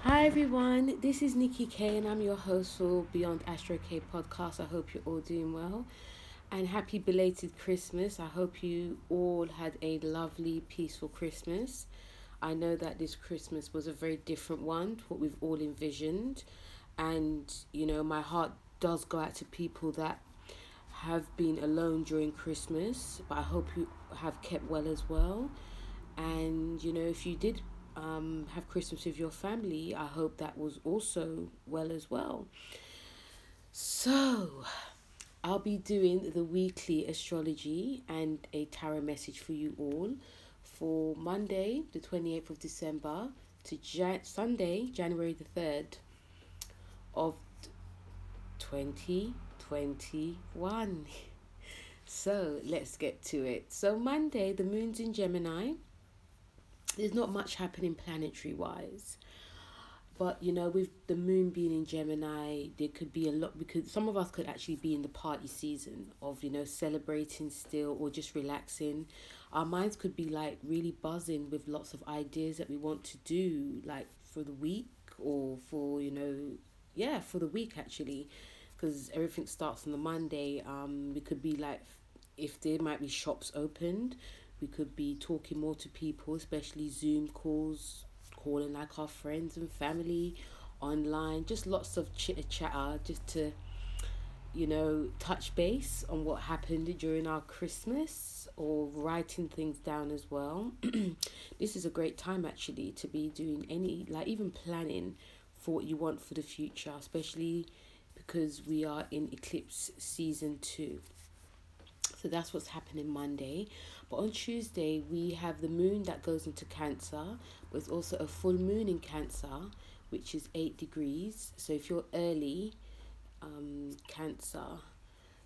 Hi everyone, this is Nikki K and I'm your host for Beyond Astro K podcast. I hope you're all doing well and happy belated Christmas. I hope you all had a lovely, peaceful Christmas. I know that this Christmas was a very different one to what we've all envisioned, and you know, my heart does go out to people that have been alone during Christmas, but I hope you have kept well as well. And you know, if you did um, have Christmas with your family, I hope that was also well as well. So, I'll be doing the weekly astrology and a tarot message for you all for Monday, the 28th of December, to Jan- Sunday, January the 3rd of 2021. So, let's get to it. So, Monday, the moon's in Gemini there's not much happening planetary wise but you know with the moon being in gemini there could be a lot because some of us could actually be in the party season of you know celebrating still or just relaxing. Our minds could be like really buzzing with lots of ideas that we want to do like for the week or for you know yeah for the week actually. Because everything starts on the monday. Um we could be like if there might be shops opened we could be talking more to people, especially Zoom calls, calling like our friends and family online, just lots of chitter chatter just to, you know, touch base on what happened during our Christmas or writing things down as well. this is a great time actually to be doing any, like even planning for what you want for the future, especially because we are in eclipse season two. So that's what's happening Monday. But on Tuesday, we have the moon that goes into Cancer. There's also a full moon in Cancer, which is 8 degrees. So if you're early, um, Cancer,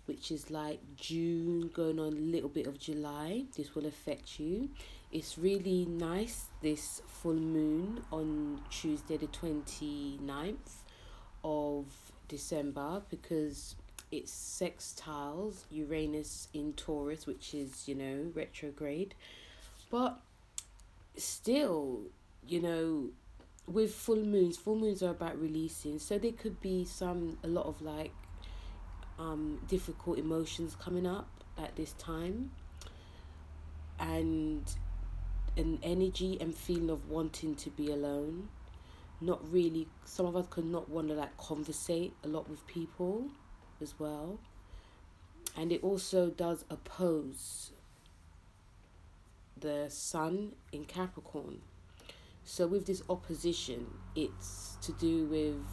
which is like June going on a little bit of July, this will affect you. It's really nice, this full moon on Tuesday, the 29th of December, because it's sextiles Uranus in Taurus, which is, you know, retrograde. But still, you know, with full moons, full moons are about releasing. So there could be some, a lot of like um, difficult emotions coming up at this time. And an energy and feeling of wanting to be alone. Not really, some of us could not want to like conversate a lot with people as well. And it also does oppose the sun in Capricorn. So with this opposition, it's to do with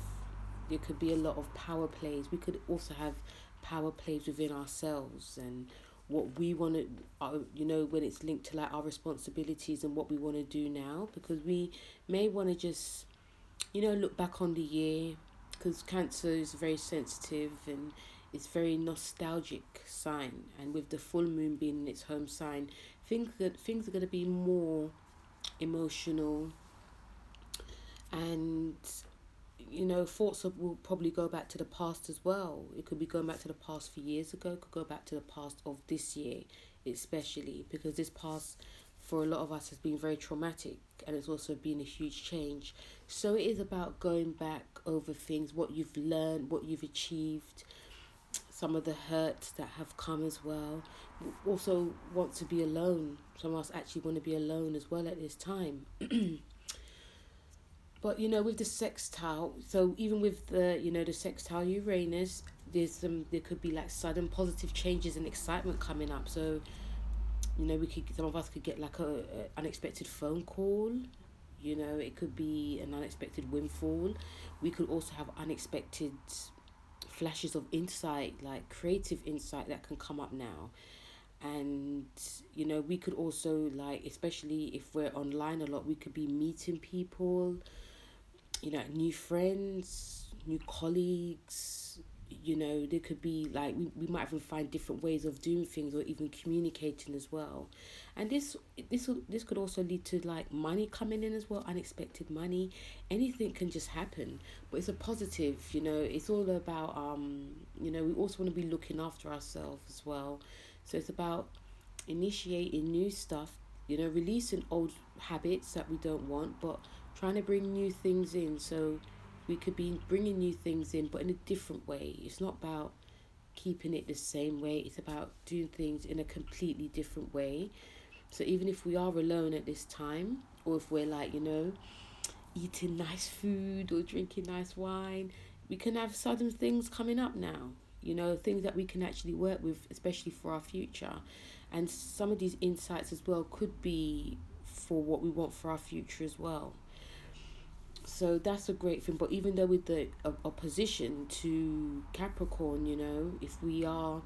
there could be a lot of power plays. We could also have power plays within ourselves and what we want to, uh, you know, when it's linked to like our responsibilities and what we want to do now, because we may want to just, you know, look back on the year, because Cancer is very sensitive and it's very nostalgic sign, and with the full moon being in its home sign, things that things are going to be more emotional, and you know thoughts will probably go back to the past as well. It could be going back to the past few years ago. Could go back to the past of this year, especially because this past for a lot of us has been very traumatic and it's also been a huge change. So it is about going back over things, what you've learned, what you've achieved, some of the hurts that have come as well. Also want to be alone. Some of us actually want to be alone as well at this time. but you know, with the sextile, so even with the you know the sextile Uranus, there's some there could be like sudden positive changes and excitement coming up. So you know we could some of us could get like a, a unexpected phone call you know it could be an unexpected windfall. We could also have unexpected flashes of insight like creative insight that can come up now. And you know we could also like especially if we're online a lot we could be meeting people you know new friends new colleagues you know there could be like we, we might even find different ways of doing things or even communicating as well. And this this this could also lead to like money coming in as well unexpected money. Anything can just happen but it's a positive you know. It's all about um you know we also want to be looking after ourselves as well. So it's about initiating new stuff you know releasing old habits that we don't want but trying to bring new things in. So we could be bringing new things in, but in a different way. It's not about keeping it the same way, it's about doing things in a completely different way. So even if we are alone at this time, or if we're like, you know, eating nice food or drinking nice wine, we can have sudden things coming up now. You know, things that we can actually work with, especially for our future. And some of these insights as well could be for what we want for our future as well. So that's a great thing. But even though with the opposition to Capricorn, you know, if we are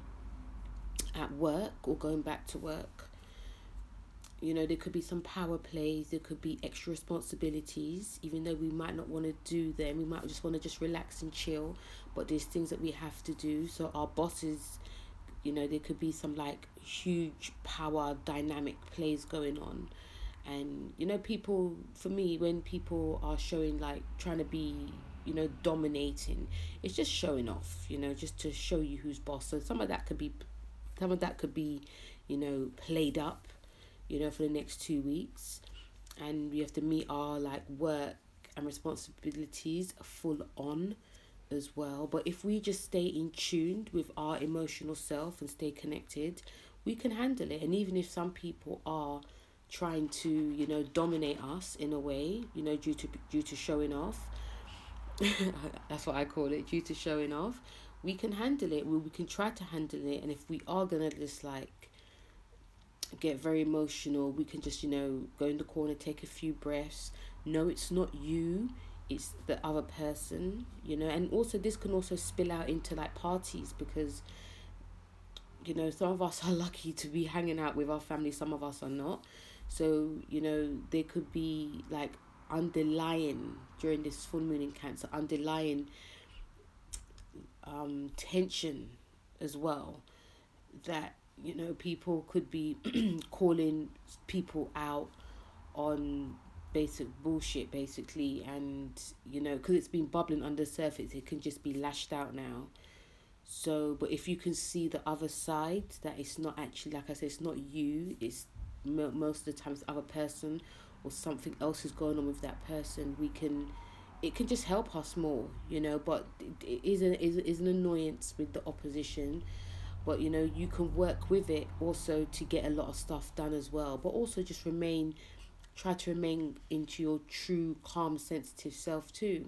at work or going back to work, you know, there could be some power plays, there could be extra responsibilities, even though we might not want to do them. We might just want to just relax and chill, but there's things that we have to do. So our bosses, you know, there could be some like huge power dynamic plays going on and you know people for me when people are showing like trying to be you know dominating it's just showing off you know just to show you who's boss. So some of that could be some of that could be you know played up you know for the next two weeks. And we have to meet our like work and responsibilities full on as well. But if we just stay in tuned with our emotional self and stay connected we can handle it. And even if some people are trying to you know dominate us in a way you know due to due to showing off. That's what i call it due to showing off. We can handle it. We, we can try to handle it. And if we are gonna just like get very emotional we can just you know go in the corner take a few breaths. No it's not you. It's the other person you know. And also this can also spill out into like parties because you know some of us are lucky to be hanging out with our family some of us are not so, you know, there could be like underlying during this full moon in Cancer, underlying um, tension as well that, you know, people could be calling people out on basic bullshit basically. And you know because it's been bubbling under the surface it can just be lashed out now. So but if you can see the other side that it's not actually like i said it's not you it's most of the times the other person or something else is going on with that person we can it can just help us more you know but it is an is, is an annoyance with the opposition but you know you can work with it also to get a lot of stuff done as well but also just remain try to remain into your true calm sensitive self too.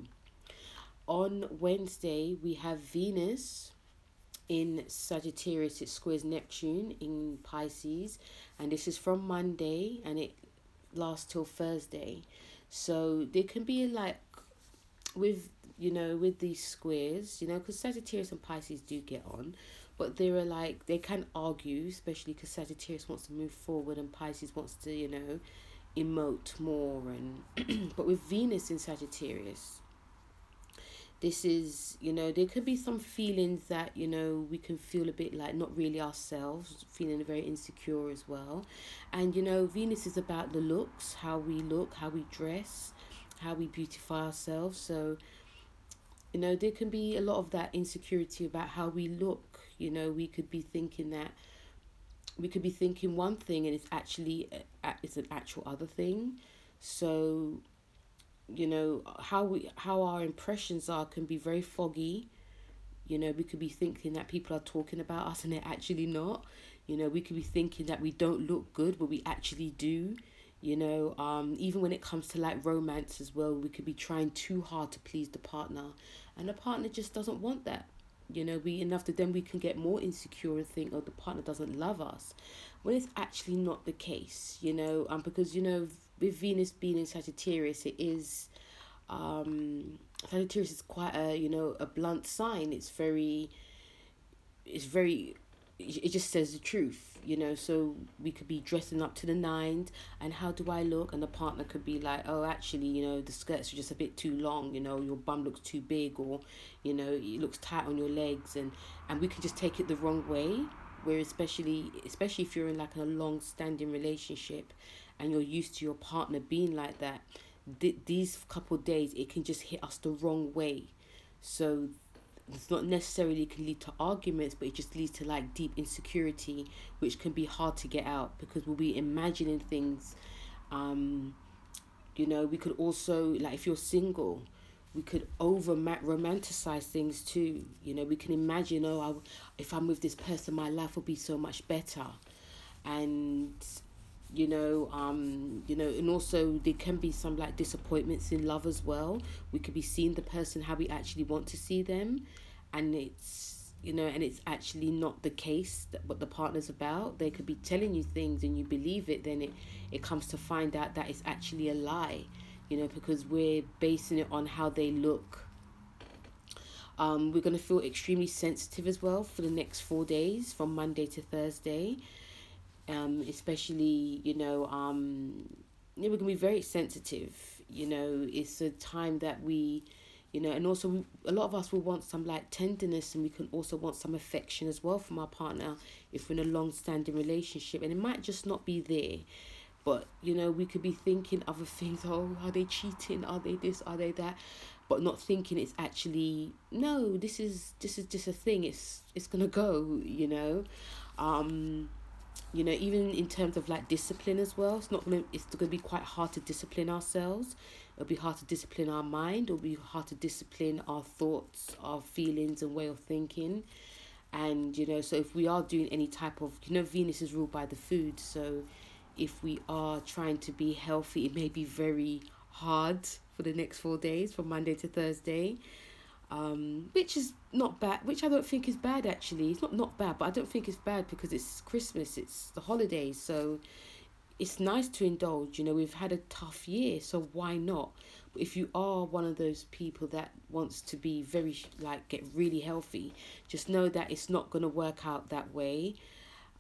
On wednesday we have venus in Sagittarius, it squares Neptune in Pisces, and this is from Monday and it lasts till Thursday. So there can be like with you know with these squares, you know, because Sagittarius and Pisces do get on, but they are like they can argue, especially because Sagittarius wants to move forward and Pisces wants to you know emote more and but with Venus in Sagittarius this is you know there could be some feelings that you know we can feel a bit like not really ourselves feeling very insecure as well. And you know venus is about the looks how we look how we dress how we beautify ourselves. So you know there can be a lot of that insecurity about how we look. You know we could be thinking that we could be thinking one thing and it's actually uh, it's an actual other thing. So you know how we how our impressions are can be very foggy. You know we could be thinking that people are talking about us and they're actually not. You know we could be thinking that we don't look good but we actually do. You know um even when it comes to like romance as well we could be trying too hard to please the partner and the partner just doesn't want that. You know we enough that then we can get more insecure and think oh the partner doesn't love us. When it's actually not the case you know um because you know with Venus being in Sagittarius, it is um, Sagittarius is quite a you know a blunt sign. It's very, it's very, it just says the truth, you know. So we could be dressing up to the nines, and how do I look? And the partner could be like, oh, actually, you know, the skirts are just a bit too long. You know, your bum looks too big, or you know, it looks tight on your legs, and and we can just take it the wrong way. Where especially especially if you're in like a long standing relationship and you're used to your partner being like that, th- these couple days it can just hit us the wrong way. So it's not necessarily can lead to arguments, but it just leads to like deep insecurity, which can be hard to get out because we'll be imagining things, um, you know we could also like if you're single we could over romanticize things too. You know we can imagine oh I, if i'm with this person my life will be so much better. And you know um you know and also there can be some like disappointments in love as well. We could be seeing the person how we actually want to see them and it's you know and it's actually not the case that what the partner's about. They could be telling you things and you believe it then it it comes to find out that it's actually a lie you know because we're basing it on how they look. Um, we're going to feel extremely sensitive as well for the next four days from monday to thursday um, especially you know um, yeah, we can be very sensitive. You know, it's a time that we, you know, and also we, a lot of us will want some like tenderness, and we can also want some affection as well from our partner if we're in a long-standing relationship, and it might just not be there. But you know, we could be thinking other things. Oh, are they cheating? Are they this? Are they that? But not thinking it's actually no. This is this is just a thing. It's it's gonna go. You know, um, you know even in terms of like discipline as well it's not gonna it's gonna be quite hard to discipline ourselves. It'll be hard to discipline our mind. It'll be hard to discipline our thoughts our feelings and way of thinking. And you know so if we are doing any type of you know venus is ruled by the food so if we are trying to be healthy it may be very hard for the next four days from monday to thursday um, which is not bad, which I don't think is bad actually. It's not not bad, but I don't think it's bad because it's Christmas, it's the holidays, so it's nice to indulge. You know, we've had a tough year, so why not? If you are one of those people that wants to be very like get really healthy, just know that it's not to work out that way.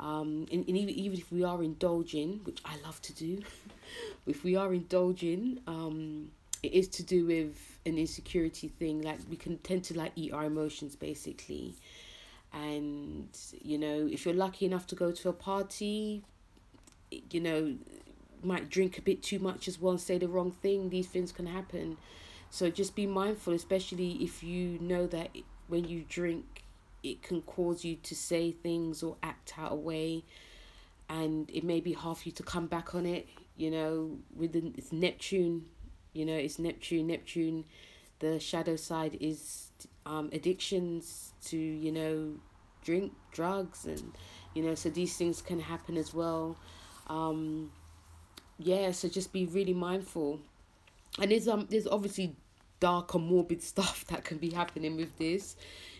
Um, and, and even, even if we are indulging, which I love to do, if we are indulging, um, it is to do with an insecurity thing like we can tend to like eat our emotions basically. And you know if you're lucky enough to go to a party you know might drink a bit too much as well and say the wrong thing these things can happen. So just be mindful especially if you know that when you drink it can cause you to say things or act out a way. And it may be hard for you to come back on it you know with the, it's neptune you know, it's Neptune. Neptune, the shadow side is um, addictions to, you know, drink, drugs, and, you know, so these things can happen as well. Um, yeah, so just be really mindful. And there's um there's obviously dark and morbid stuff that can be happening with this,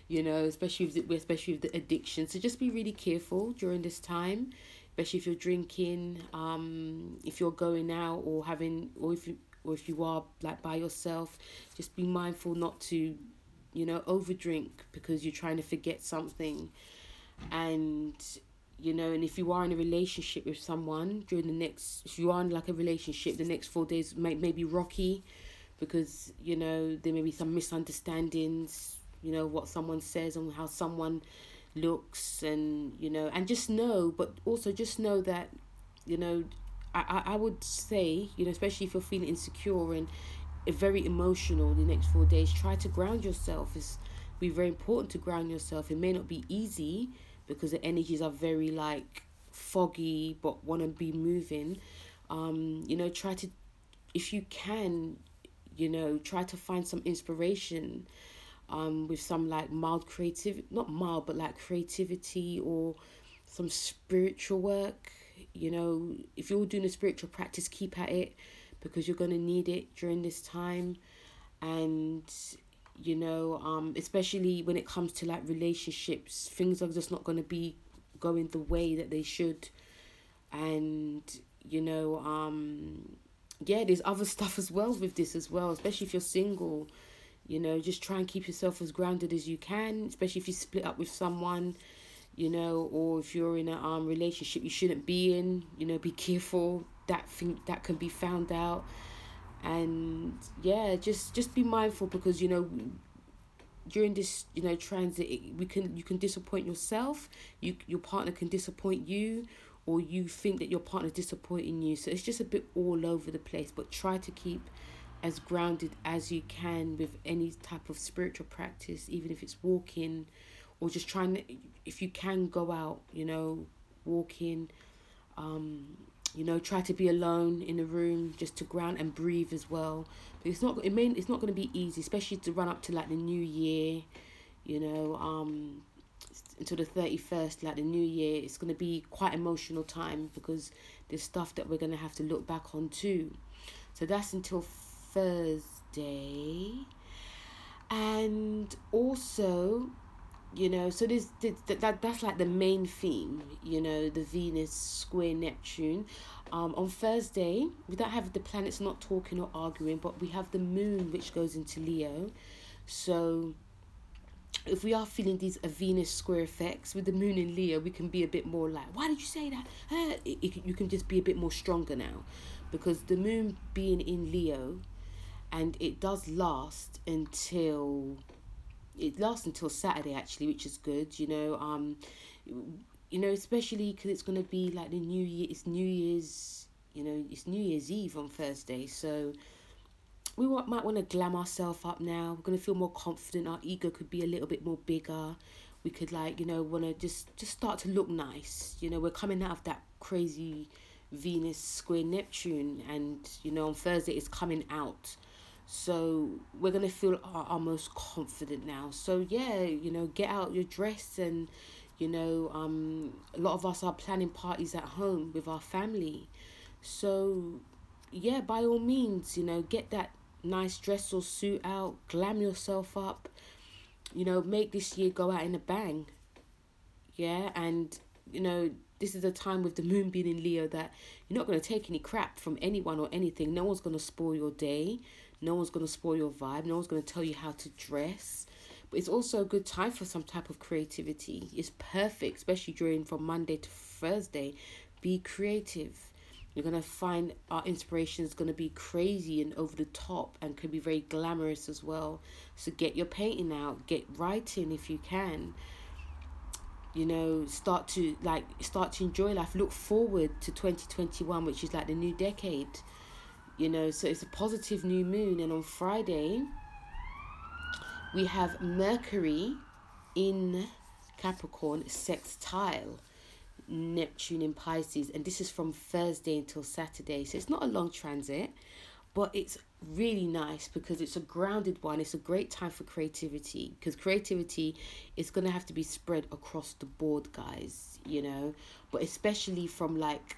you know, especially with the, especially with the addiction. So just be really careful during this time, especially if you're drinking, um, if you're going out or having, or if you or if you are like by yourself, just be mindful not to, you know, overdrink because you're trying to forget something. And you know, and if you are in a relationship with someone during the next, if you are in like a relationship, the next four days may, may be rocky because, you know, there may be some misunderstandings, you know, what someone says and how someone looks and, you know, and just know, but also just know that, you know, I, I would say, you know, especially if you're feeling insecure and very emotional the next four days, try to ground yourself. It's be very important to ground yourself. It may not be easy because the energies are very like foggy but want to be moving. Um, you know, try to if you can, you know, try to find some inspiration um with some like mild creative not mild but like creativity or some spiritual work you know, if you're doing a spiritual practice, keep at it because you're going to need it during this time. And, you know, um, especially when it comes to like relationships, things are just not going to be going the way that they should. And, you know, um, yeah, there's other stuff as well with this as well, especially if you're single. You know, just try and keep yourself as grounded as you can, especially if you split up with someone you know, or if you're in a um relationship you shouldn't be in, you know, be careful. That thing that can be found out. And yeah, just just be mindful because you know during this you know transit we can you can disappoint yourself. You your partner can disappoint you or you think that your partner disappointing you. So it's just a bit all over the place but try to keep as grounded as you can with any type of spiritual practice even if it's walking or just trying to, if you can go out, you know, walking, um, you know try to be alone in a room just to ground and breathe as well. But it's not it may it's not going to be easy especially to run up to like the new year you know um until the 31st like the new year. It's going to be quite emotional time because there's stuff that we're going to have to look back on too. So that's until thursday. And also you know so this that, that that's like the main theme you know the venus square neptune. Um on thursday we don't have the planets not talking or arguing but we have the moon which goes into leo. So if we are feeling these a venus square effects with the moon in leo we can be a bit more like why did you say that? Uh, it, it, you can just be a bit more stronger now. Because the moon being in leo and it does last until it lasts until Saturday actually, which is good. You know, um, you know, especially because it's gonna be like the New Year. It's New Year's. You know, it's New Year's Eve on Thursday, so we want, might want to glam ourselves up now. We're gonna feel more confident. Our ego could be a little bit more bigger. We could like you know want to just just start to look nice. You know, we're coming out of that crazy Venus square Neptune, and you know on Thursday it's coming out. So we're gonna feel our, our most confident now. So yeah, you know, get out your dress and you know, um, a lot of us are planning parties at home with our family. So yeah, by all means, you know, get that nice dress or suit out, glam yourself up, you know, make this year go out in a bang. Yeah, and you know, this is a time with the moon being in Leo that you're not going to take any crap from anyone or anything. No one's going to spoil your day. No one's going to spoil your vibe. No one's going to tell you how to dress. But it's also a good time for some type of creativity. It's perfect, especially during from Monday to Thursday. Be creative. You're going to find our inspiration is going to be crazy and over the top and can be very glamorous as well. So get your painting out, get writing if you can. You know, start to like start to enjoy life. Look forward to 2021, which is like the new decade you know so it's a positive new moon. And on friday we have mercury in capricorn sextile neptune in pisces. And this is from thursday until saturday. So it's not a long transit but it's really nice because it's a grounded one. It's a great time for creativity because creativity is going to have to be spread across the board guys you know? But especially from like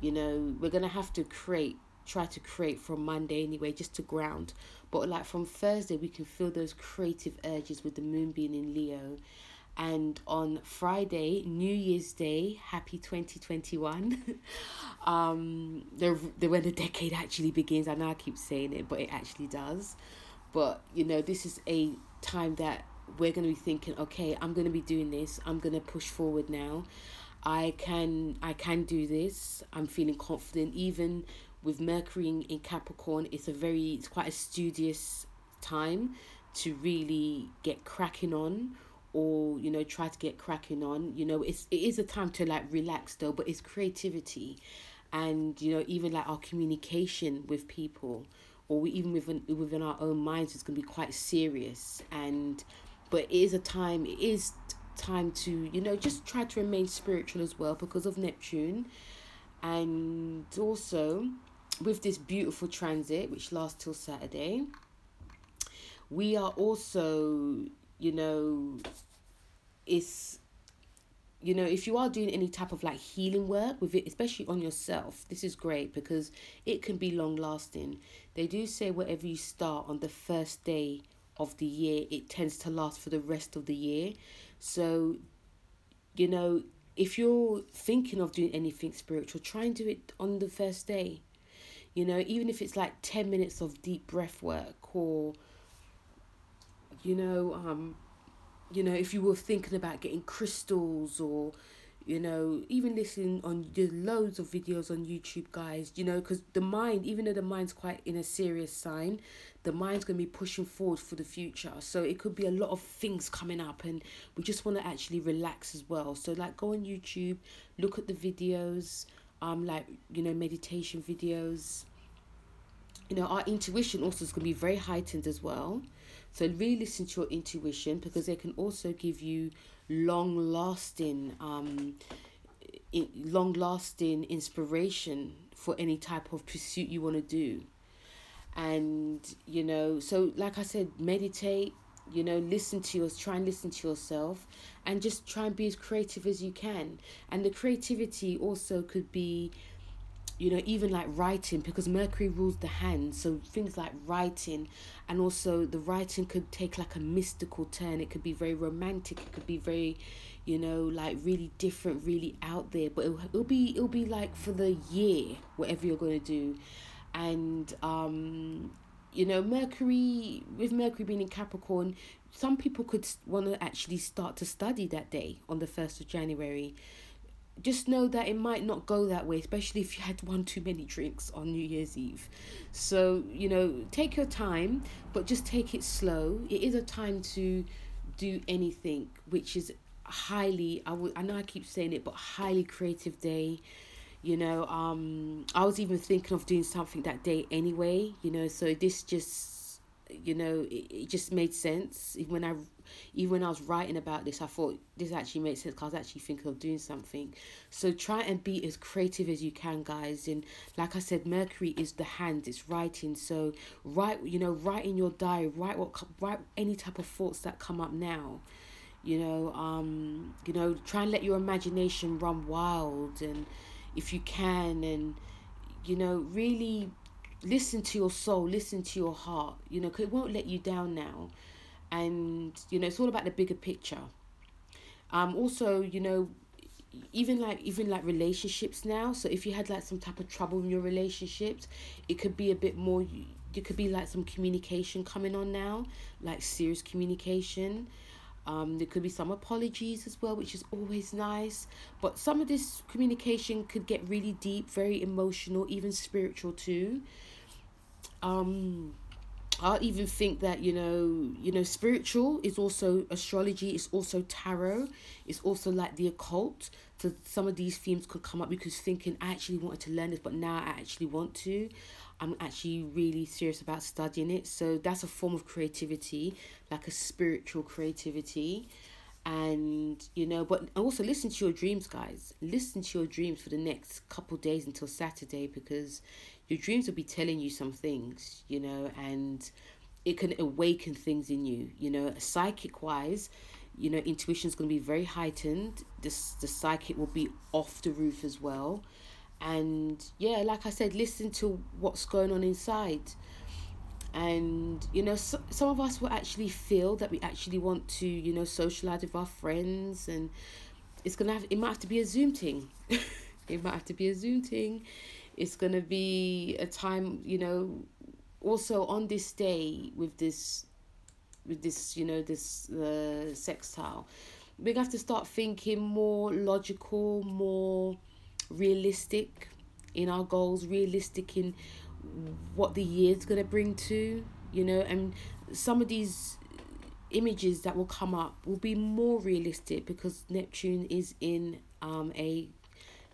you know we're going to have to create try to create from Monday anyway, just to ground. But like from Thursday, we can feel those creative urges with the moon being in Leo. And on Friday, New Year's Day, happy 2021. um, the, the, when the decade actually begins. I know I keep saying it, but it actually does. But you know, this is a time that we're going to be thinking, okay, I'm going to be doing this. I'm going to push forward now. I can I can do this. I'm feeling confident even with Mercury in, Capricorn, it's a very it's quite a studious time to really get cracking on or you know try to get cracking on. You know it's it is a time to like relax though but it's creativity. And you know even like our communication with people or even within within our own minds is going to be quite serious. And but it is a time it is time to you know just try to remain spiritual as well because of neptune. And also with this beautiful transit, which lasts till Saturday, we are also, you know, it's you know if you are doing any type of like healing work with it especially on yourself this is great because it can be long lasting they do say whatever you start on the first day of the year it tends to last for the rest of the year. So you know if you're thinking of doing anything spiritual try and do it on the first day you know even if it's like 10 minutes of deep breath work or you know um you know if you were thinking about getting crystals or you know even listening on there's loads of videos on youtube guys you know because the mind even though the mind's quite in a serious sign the mind's going to be pushing forward for the future. So it could be a lot of things coming up and we just want to actually relax as well. So like go on youtube look at the videos um like you know meditation videos you know our intuition also is going to be very heightened as well so really listen to your intuition because they can also give you long lasting um long lasting inspiration for any type of pursuit you want to do. And, you know, so like I said, meditate, you know, listen to yours, try and listen to yourself and just try and be as creative as you can. And the creativity also could be you know even like writing because mercury rules the hand so things like writing and also the writing could take like a mystical turn. It could be very romantic. It could be very you know like really different really out there. But it'll, it'll be it'll be like for the year whatever you're going to do. And um you know mercury with mercury being in capricorn some people could want to actually start to study that day on the 1st of january just know that it might not go that way, especially if you had one too many drinks on New Year's Eve. So, you know, take your time, but just take it slow. It is a time to do anything, which is highly, I, would, I know I keep saying it, but highly creative day. You know, um, I was even thinking of doing something that day anyway, you know, so this just, you know, it, it just made sense. even When I even when I was writing about this, I thought this actually makes sense because I was actually thinking of doing something. So try and be as creative as you can, guys. And like I said, Mercury is the hand, it's writing. So write, you know, write in your diary, write what, write any type of thoughts that come up now. You know, um, you know, try and let your imagination run wild, and if you can, and you know, really listen to your soul, listen to your heart. You know, cause it won't let you down now and you know it's all about the bigger picture um also you know even like even like relationships now so if you had like some type of trouble in your relationships it could be a bit more it could be like some communication coming on now like serious communication um there could be some apologies as well which is always nice but some of this communication could get really deep very emotional even spiritual too um I even think that you know, you know, spiritual is also astrology. It's also tarot. It's also like the occult. So some of these themes could come up because thinking I actually wanted to learn this, but now I actually want to. I'm actually really serious about studying it. So that's a form of creativity, like a spiritual creativity. And you know, but also listen to your dreams, guys. Listen to your dreams for the next couple days until Saturday because your dreams will be telling you some things, you know, and it can awaken things in you, you know, psychic wise, you know, intuition is going to be very heightened. This the psychic will be off the roof as well. And yeah, like I said, listen to what's going on inside. And you know, so, some of us will actually feel that we actually want to, you know, socialize with our friends, and it's gonna have it might have to be a Zoom thing. it might have to be a Zoom thing it's to be a time, you know, also on this day with this with this, you know, this uh, sextile, we have to start thinking more logical, more realistic in our goals, realistic in what the year's going to bring to, you know, and some of these images that will come up will be more realistic because Neptune is in um a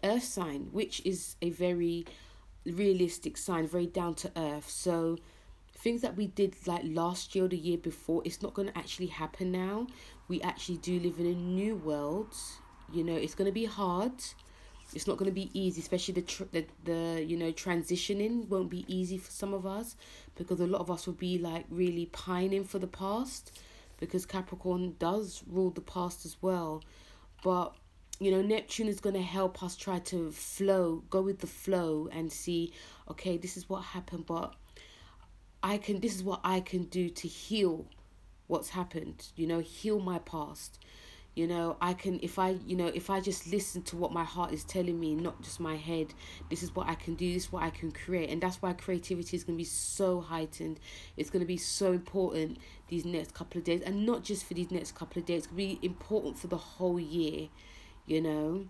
earth sign, which is a very realistic sign, very down to earth. So things that we did like last year or the year before, it's not going to actually happen now. We actually do live in a new world. You know, it's going to be hard. It's not going to be easy, especially the, tr- the the you know transitioning won't be easy for some of us because a lot of us will be like really pining for the past because Capricorn does rule the past as well. But you know neptune is going to help us try to flow go with the flow and see okay this is what happened but i can this is what i can do to heal what's happened you know heal my past you know i can if i you know if i just listen to what my heart is telling me not just my head this is what i can do this is what i can create and that's why creativity is going to be so heightened it's going to be so important these next couple of days and not just for these next couple of days it's going to be important for the whole year you know.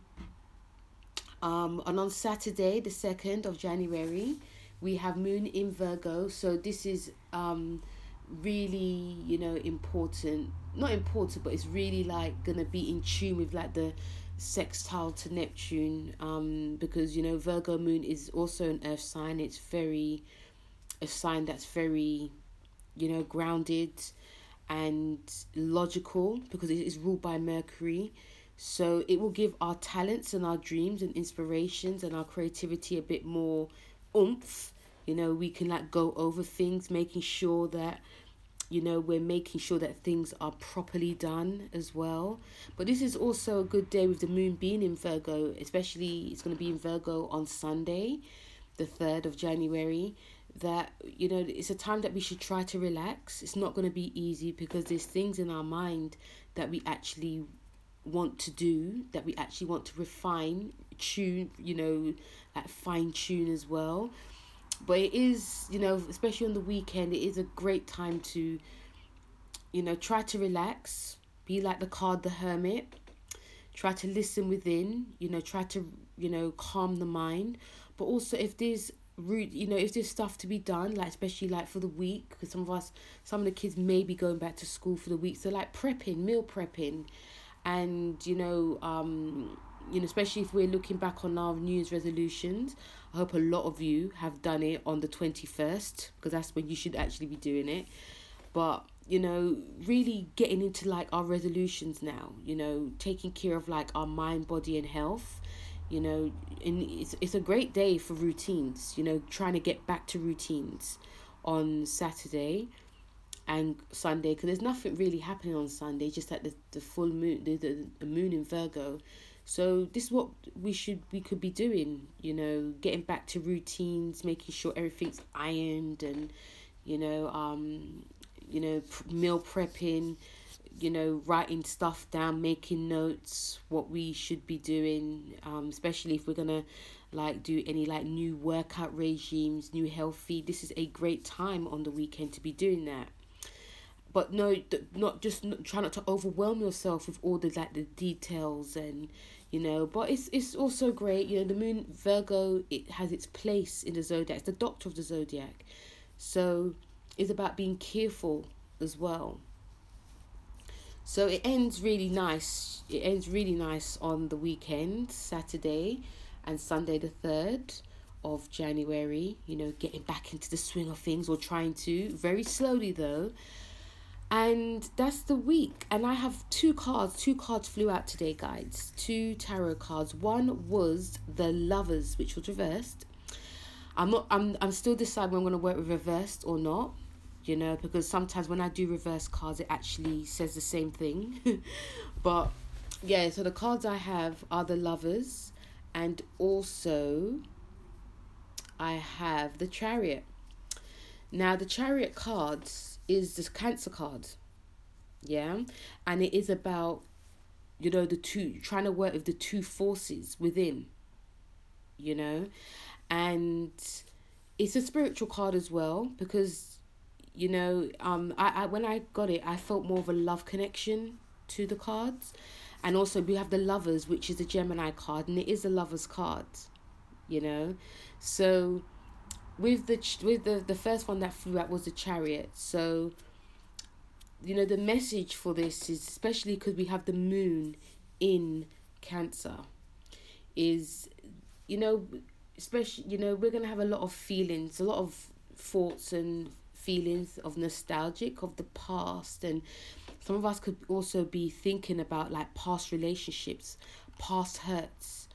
Um, and on Saturday, the 2nd of January, we have Moon in Virgo. So this is um, really, you know, important. Not important, but it's really like to be in tune with like the sextile to Neptune um, because, you know, Virgo Moon is also an earth sign. It's very, a sign that's very, you know, grounded and logical because it is ruled by Mercury So it will give our talents and our dreams and inspirations and our creativity a bit more oomph. You know, we can like go over things, making sure that you know we're making sure that things are properly done as well. But this is also a good day with the moon being in virgo especially it's going to be in virgo on sunday the 3rd of january that you know it's a time that we should try to relax. It's not going to be easy because there's things in our mind that we actually want to do that we actually want to refine tune you know like fine tune as well but it is you know especially on the weekend it is a great time to you know try to relax be like the card the hermit. Try to listen within you know try to you know calm the mind. But also if there's root you know if there's stuff to be done like especially like for the week because some of us some of the kids may be going back to school for the week. So like prepping meal prepping. And you know um you know especially if we're looking back on our new year's resolutions i hope a lot of you have done it on the 21st because that's when you should actually be doing it. But you know really getting into like our resolutions now you know taking care of like our mind body and health you know and it's, it's a great day for routines you know trying to get back to routines on saturday and sunday because there's nothing really happening on sunday just at the, the full moon the, the, the moon in virgo so this is what we should we could be doing you know getting back to routines making sure everything's ironed and you know um you know meal prepping you know, writing stuff down, making notes, what we should be doing, um, especially if we're gonna like do any like new workout regimes, new healthy. This is a great time on the weekend to be doing that. But no, not just not, try not to overwhelm yourself with all the like the details and you know. But it's it's also great, you know. The moon Virgo it has its place in the zodiac. It's the doctor of the zodiac, so it's about being careful as well so it ends really nice. It ends really nice on the weekend, Saturday and Sunday the 3rd of January, you know, getting back into the swing of things or trying to, very slowly though. And that's the week. And I have two cards. Two cards flew out today, guys. Two tarot cards. One was the lovers, which was reversed. I'm not I'm I'm still deciding when I'm gonna work with reversed or not you know, because sometimes when I do reverse cards, it actually says the same thing. but yeah, so the cards I have are the lovers, and also I have the chariot. Now, the chariot cards is the Cancer card, yeah, and it is about you know the two trying to work with the two forces within, you know, and it's a spiritual card as well because you know um I, I when i got it i felt more of a love connection to the cards. And also we have the lovers which is a gemini card and it is a lovers card you know? So with the with the the first one that flew out was the chariot. So you know the message for this is especially because we have the moon in cancer is you know especially you know we're gonna have a lot of feelings a lot of thoughts and feelings of nostalgic of the past. And some of us could also be thinking about like past relationships past hurts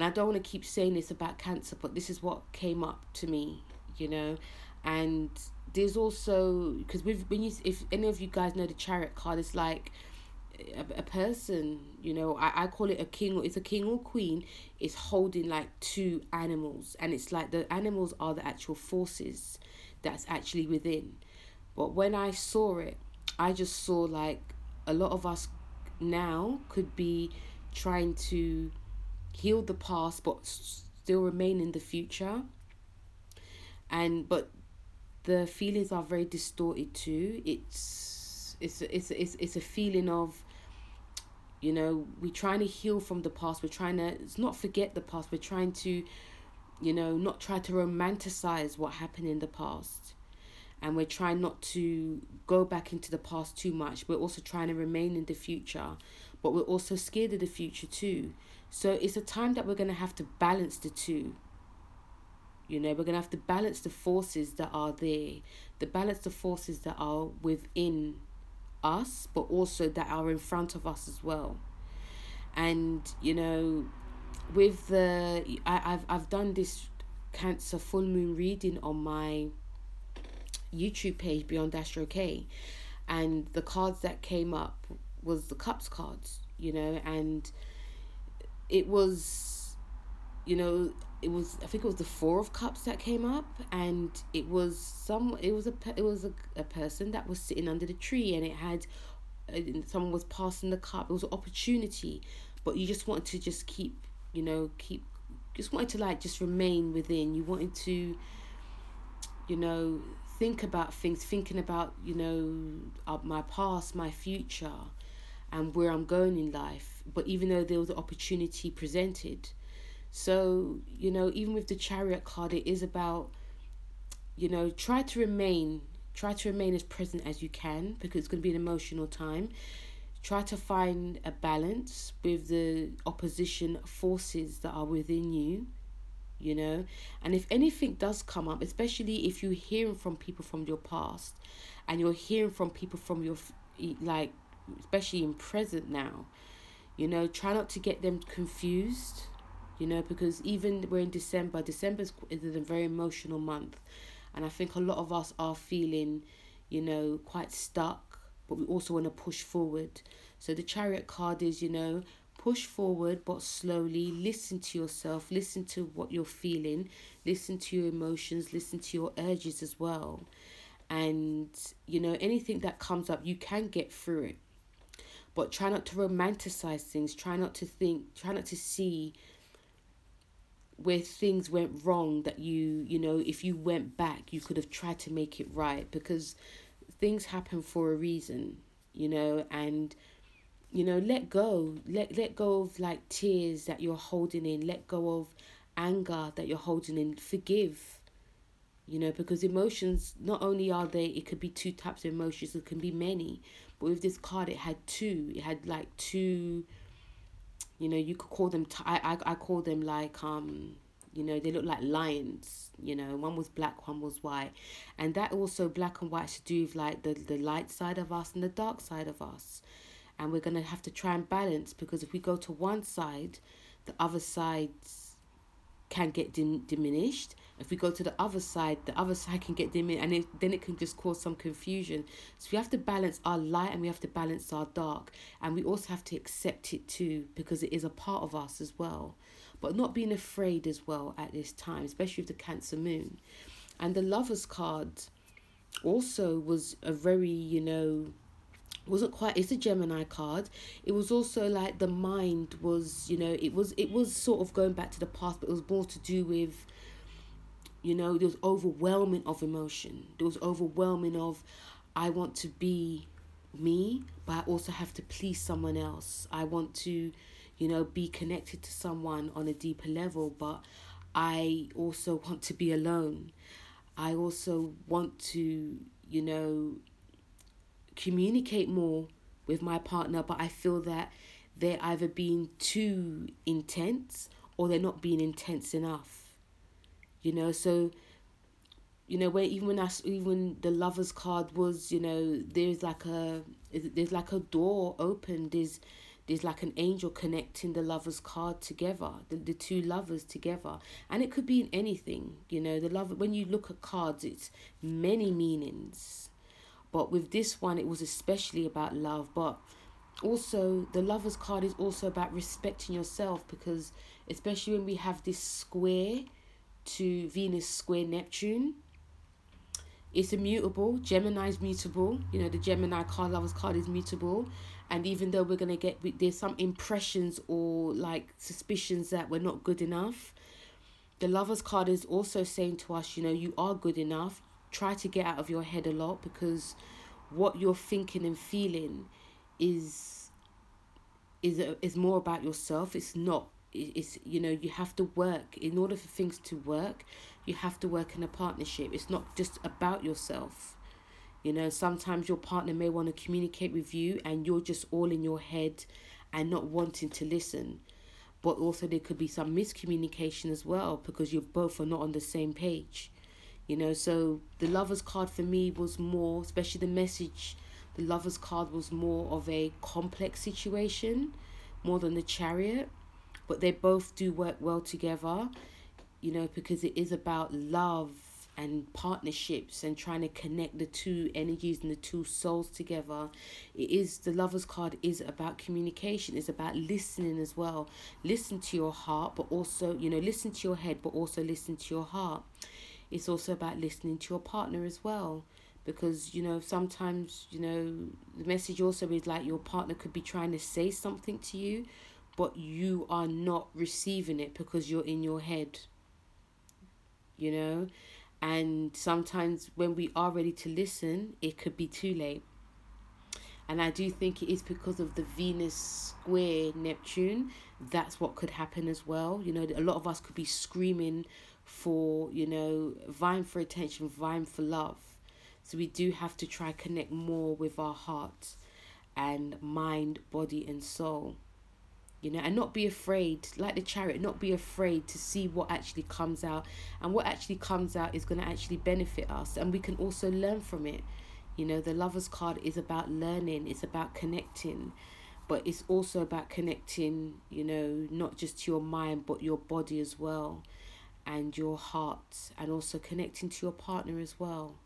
and i don't want to keep saying this about cancer but this is what came up to me you know? And there's also because with when you if any of you guys know the chariot card it's like a, a person you know? I, I call it a king or it's a king or queen is holding like two animals. And it's like the animals are the actual forces that's actually within. But when I saw it, I just saw like a lot of us now could be trying to heal the past but still remain in the future. And but the feelings are very distorted too. It's it's it's it's it's a feeling of you know we're trying to heal from the past we're trying to not forget the past we're trying to you know, not try to romanticize what happened in the past. And we're trying not to go back into the past too much. We're also trying to remain in the future, but we're also scared of the future too. So it's a time that we're going to have to balance the two. You know, we're going to have to balance the forces that are there, the balance the forces that are within us, but also that are in front of us as well. and you know with the I, I've I've done this cancer full moon reading on my YouTube page Beyond Astro K and the cards that came up was the cups cards, you know, and it was you know, it was I think it was the four of cups that came up and it was some it was a it was a, a person that was sitting under the tree and it had someone was passing the cup. It was an opportunity but you just wanted to just keep you know keep just wanted to like just remain within. You wanted to you know think about things thinking about you know uh, my past my future and where i'm going in life but even though there was an opportunity presented. So you know even with the chariot card it is about you know try to remain try to remain as present as you can because it's going to be an emotional time. Try to find a balance with the opposition forces that are within you you know? And if anything does come up especially if you're hearing from people from your past and you're hearing from people from your like especially in present now you know try not to get them confused you know because even we're in december december is a very emotional month and i think a lot of us are feeling you know quite stuck but we also want to push forward. So the chariot card is, you know, push forward but slowly. Listen to yourself, listen to what you're feeling, listen to your emotions, listen to your urges as well. And, you know, anything that comes up, you can get through it. But try not to romanticize things, try not to think, try not to see where things went wrong that you you know if you went back you could have tried to make it right because things happen for a reason, you know, and you know, let go. Let let go of like tears that you're holding in. Let go of anger that you're holding in. Forgive. You know, because emotions not only are they it could be two types of emotions, it can be many. But with this card it had two. It had like two you know, you could call them t- I, I I call them like um you know they look like lions you know one was black one was white and that also black and white to do with like the, the light side of us and the dark side of us and we're to have to try and balance because if we go to one side the other sides can get dim- diminished if we go to the other side the other side can get diminished and it, then it can just cause some confusion. So we have to balance our light and we have to balance our dark and we also have to accept it too because it is a part of us as well. But not being afraid as well at this time, especially with the Cancer Moon. And the Lovers card also was a very, you know, wasn't quite it's a gemini card. It was also like the mind was you know it was it was sort of going back to the past but it was more to do with you know there was overwhelming of emotion there was overwhelming of i want to be me but i also have to please someone else i want to you know, be connected to someone on a deeper level, but I also want to be alone. I also want to, you know, communicate more with my partner, but I feel that they're either being too intense or they're not being intense enough. You know, so you know where even when I even the lovers card was you know there's like a there's like a door open there's there's like an angel connecting the lovers card together the, the two lovers together. And it could be in anything you know the love when you look at cards it's many meanings. But with this one it was especially about love. But also the lovers card is also about respecting yourself because especially when we have this square to venus square neptune. It's immutable Gemini's mutable. You know the gemini card lovers card is mutable. And even though we're going to get there's some impressions or like suspicions that we're not good enough the lovers card is also saying to us you know you are good enough. Try to get out of your head a lot because what you're thinking and feeling is is is more about yourself. It's not it's you know you have to work in order for things to work you have to work in a partnership it's not just about yourself you know, sometimes your partner may want to communicate with you and you're just all in your head and not wanting to listen. But also, there could be some miscommunication as well because you both are not on the same page. You know, so the lover's card for me was more, especially the message, the lover's card was more of a complex situation more than the chariot, but they both do work well together, you know, because it is about love and partnerships and trying to connect the two energies and the two souls together. It is the lover's card is about communication, it's about listening as well. Listen to your heart, but also, you know, listen to your head, but also listen to your heart. It's also about listening to your partner as well because you know sometimes you know the message also is like your partner could be trying to say something to you but you are not receiving it because you're in your head you know? And sometimes when we are ready to listen it could be too late. And i do think it is because of the venus square neptune that's what could happen as well. You know a lot of us could be screaming for you know vying for attention vying for love. So we do have to try connect more with our heart and mind, body and soul. You know, and not be afraid, like the chariot, not be afraid to see what actually comes out. And what actually comes out is going to actually benefit us. And we can also learn from it. You know, the lover's card is about learning, it's about connecting but it's also about connecting you know not just to your mind but your body as well and your heart and also connecting to your partner as well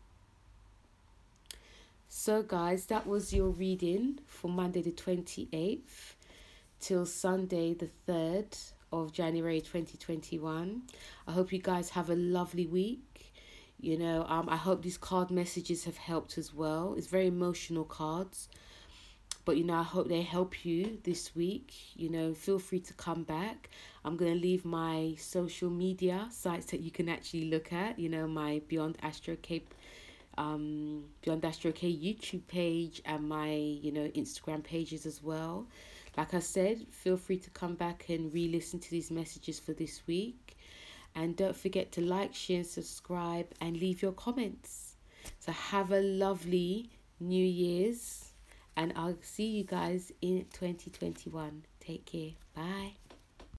so, guys, that was your reading for Monday the 28th till Sunday the 3rd of January 2021. I hope you guys have a lovely week. You know, um, I hope these card messages have helped as well. It's very emotional cards. But, you know, I hope they help you this week. You know, feel free to come back. I'm going to leave my social media sites that you can actually look at. You know, my Beyond Astro Cape um, Beyond Astro K YouTube page and my you know Instagram pages as well. Like I said, feel free to come back and re-listen to these messages for this week, and don't forget to like, share, subscribe, and leave your comments. So have a lovely New Year's, and I'll see you guys in twenty twenty one. Take care. Bye.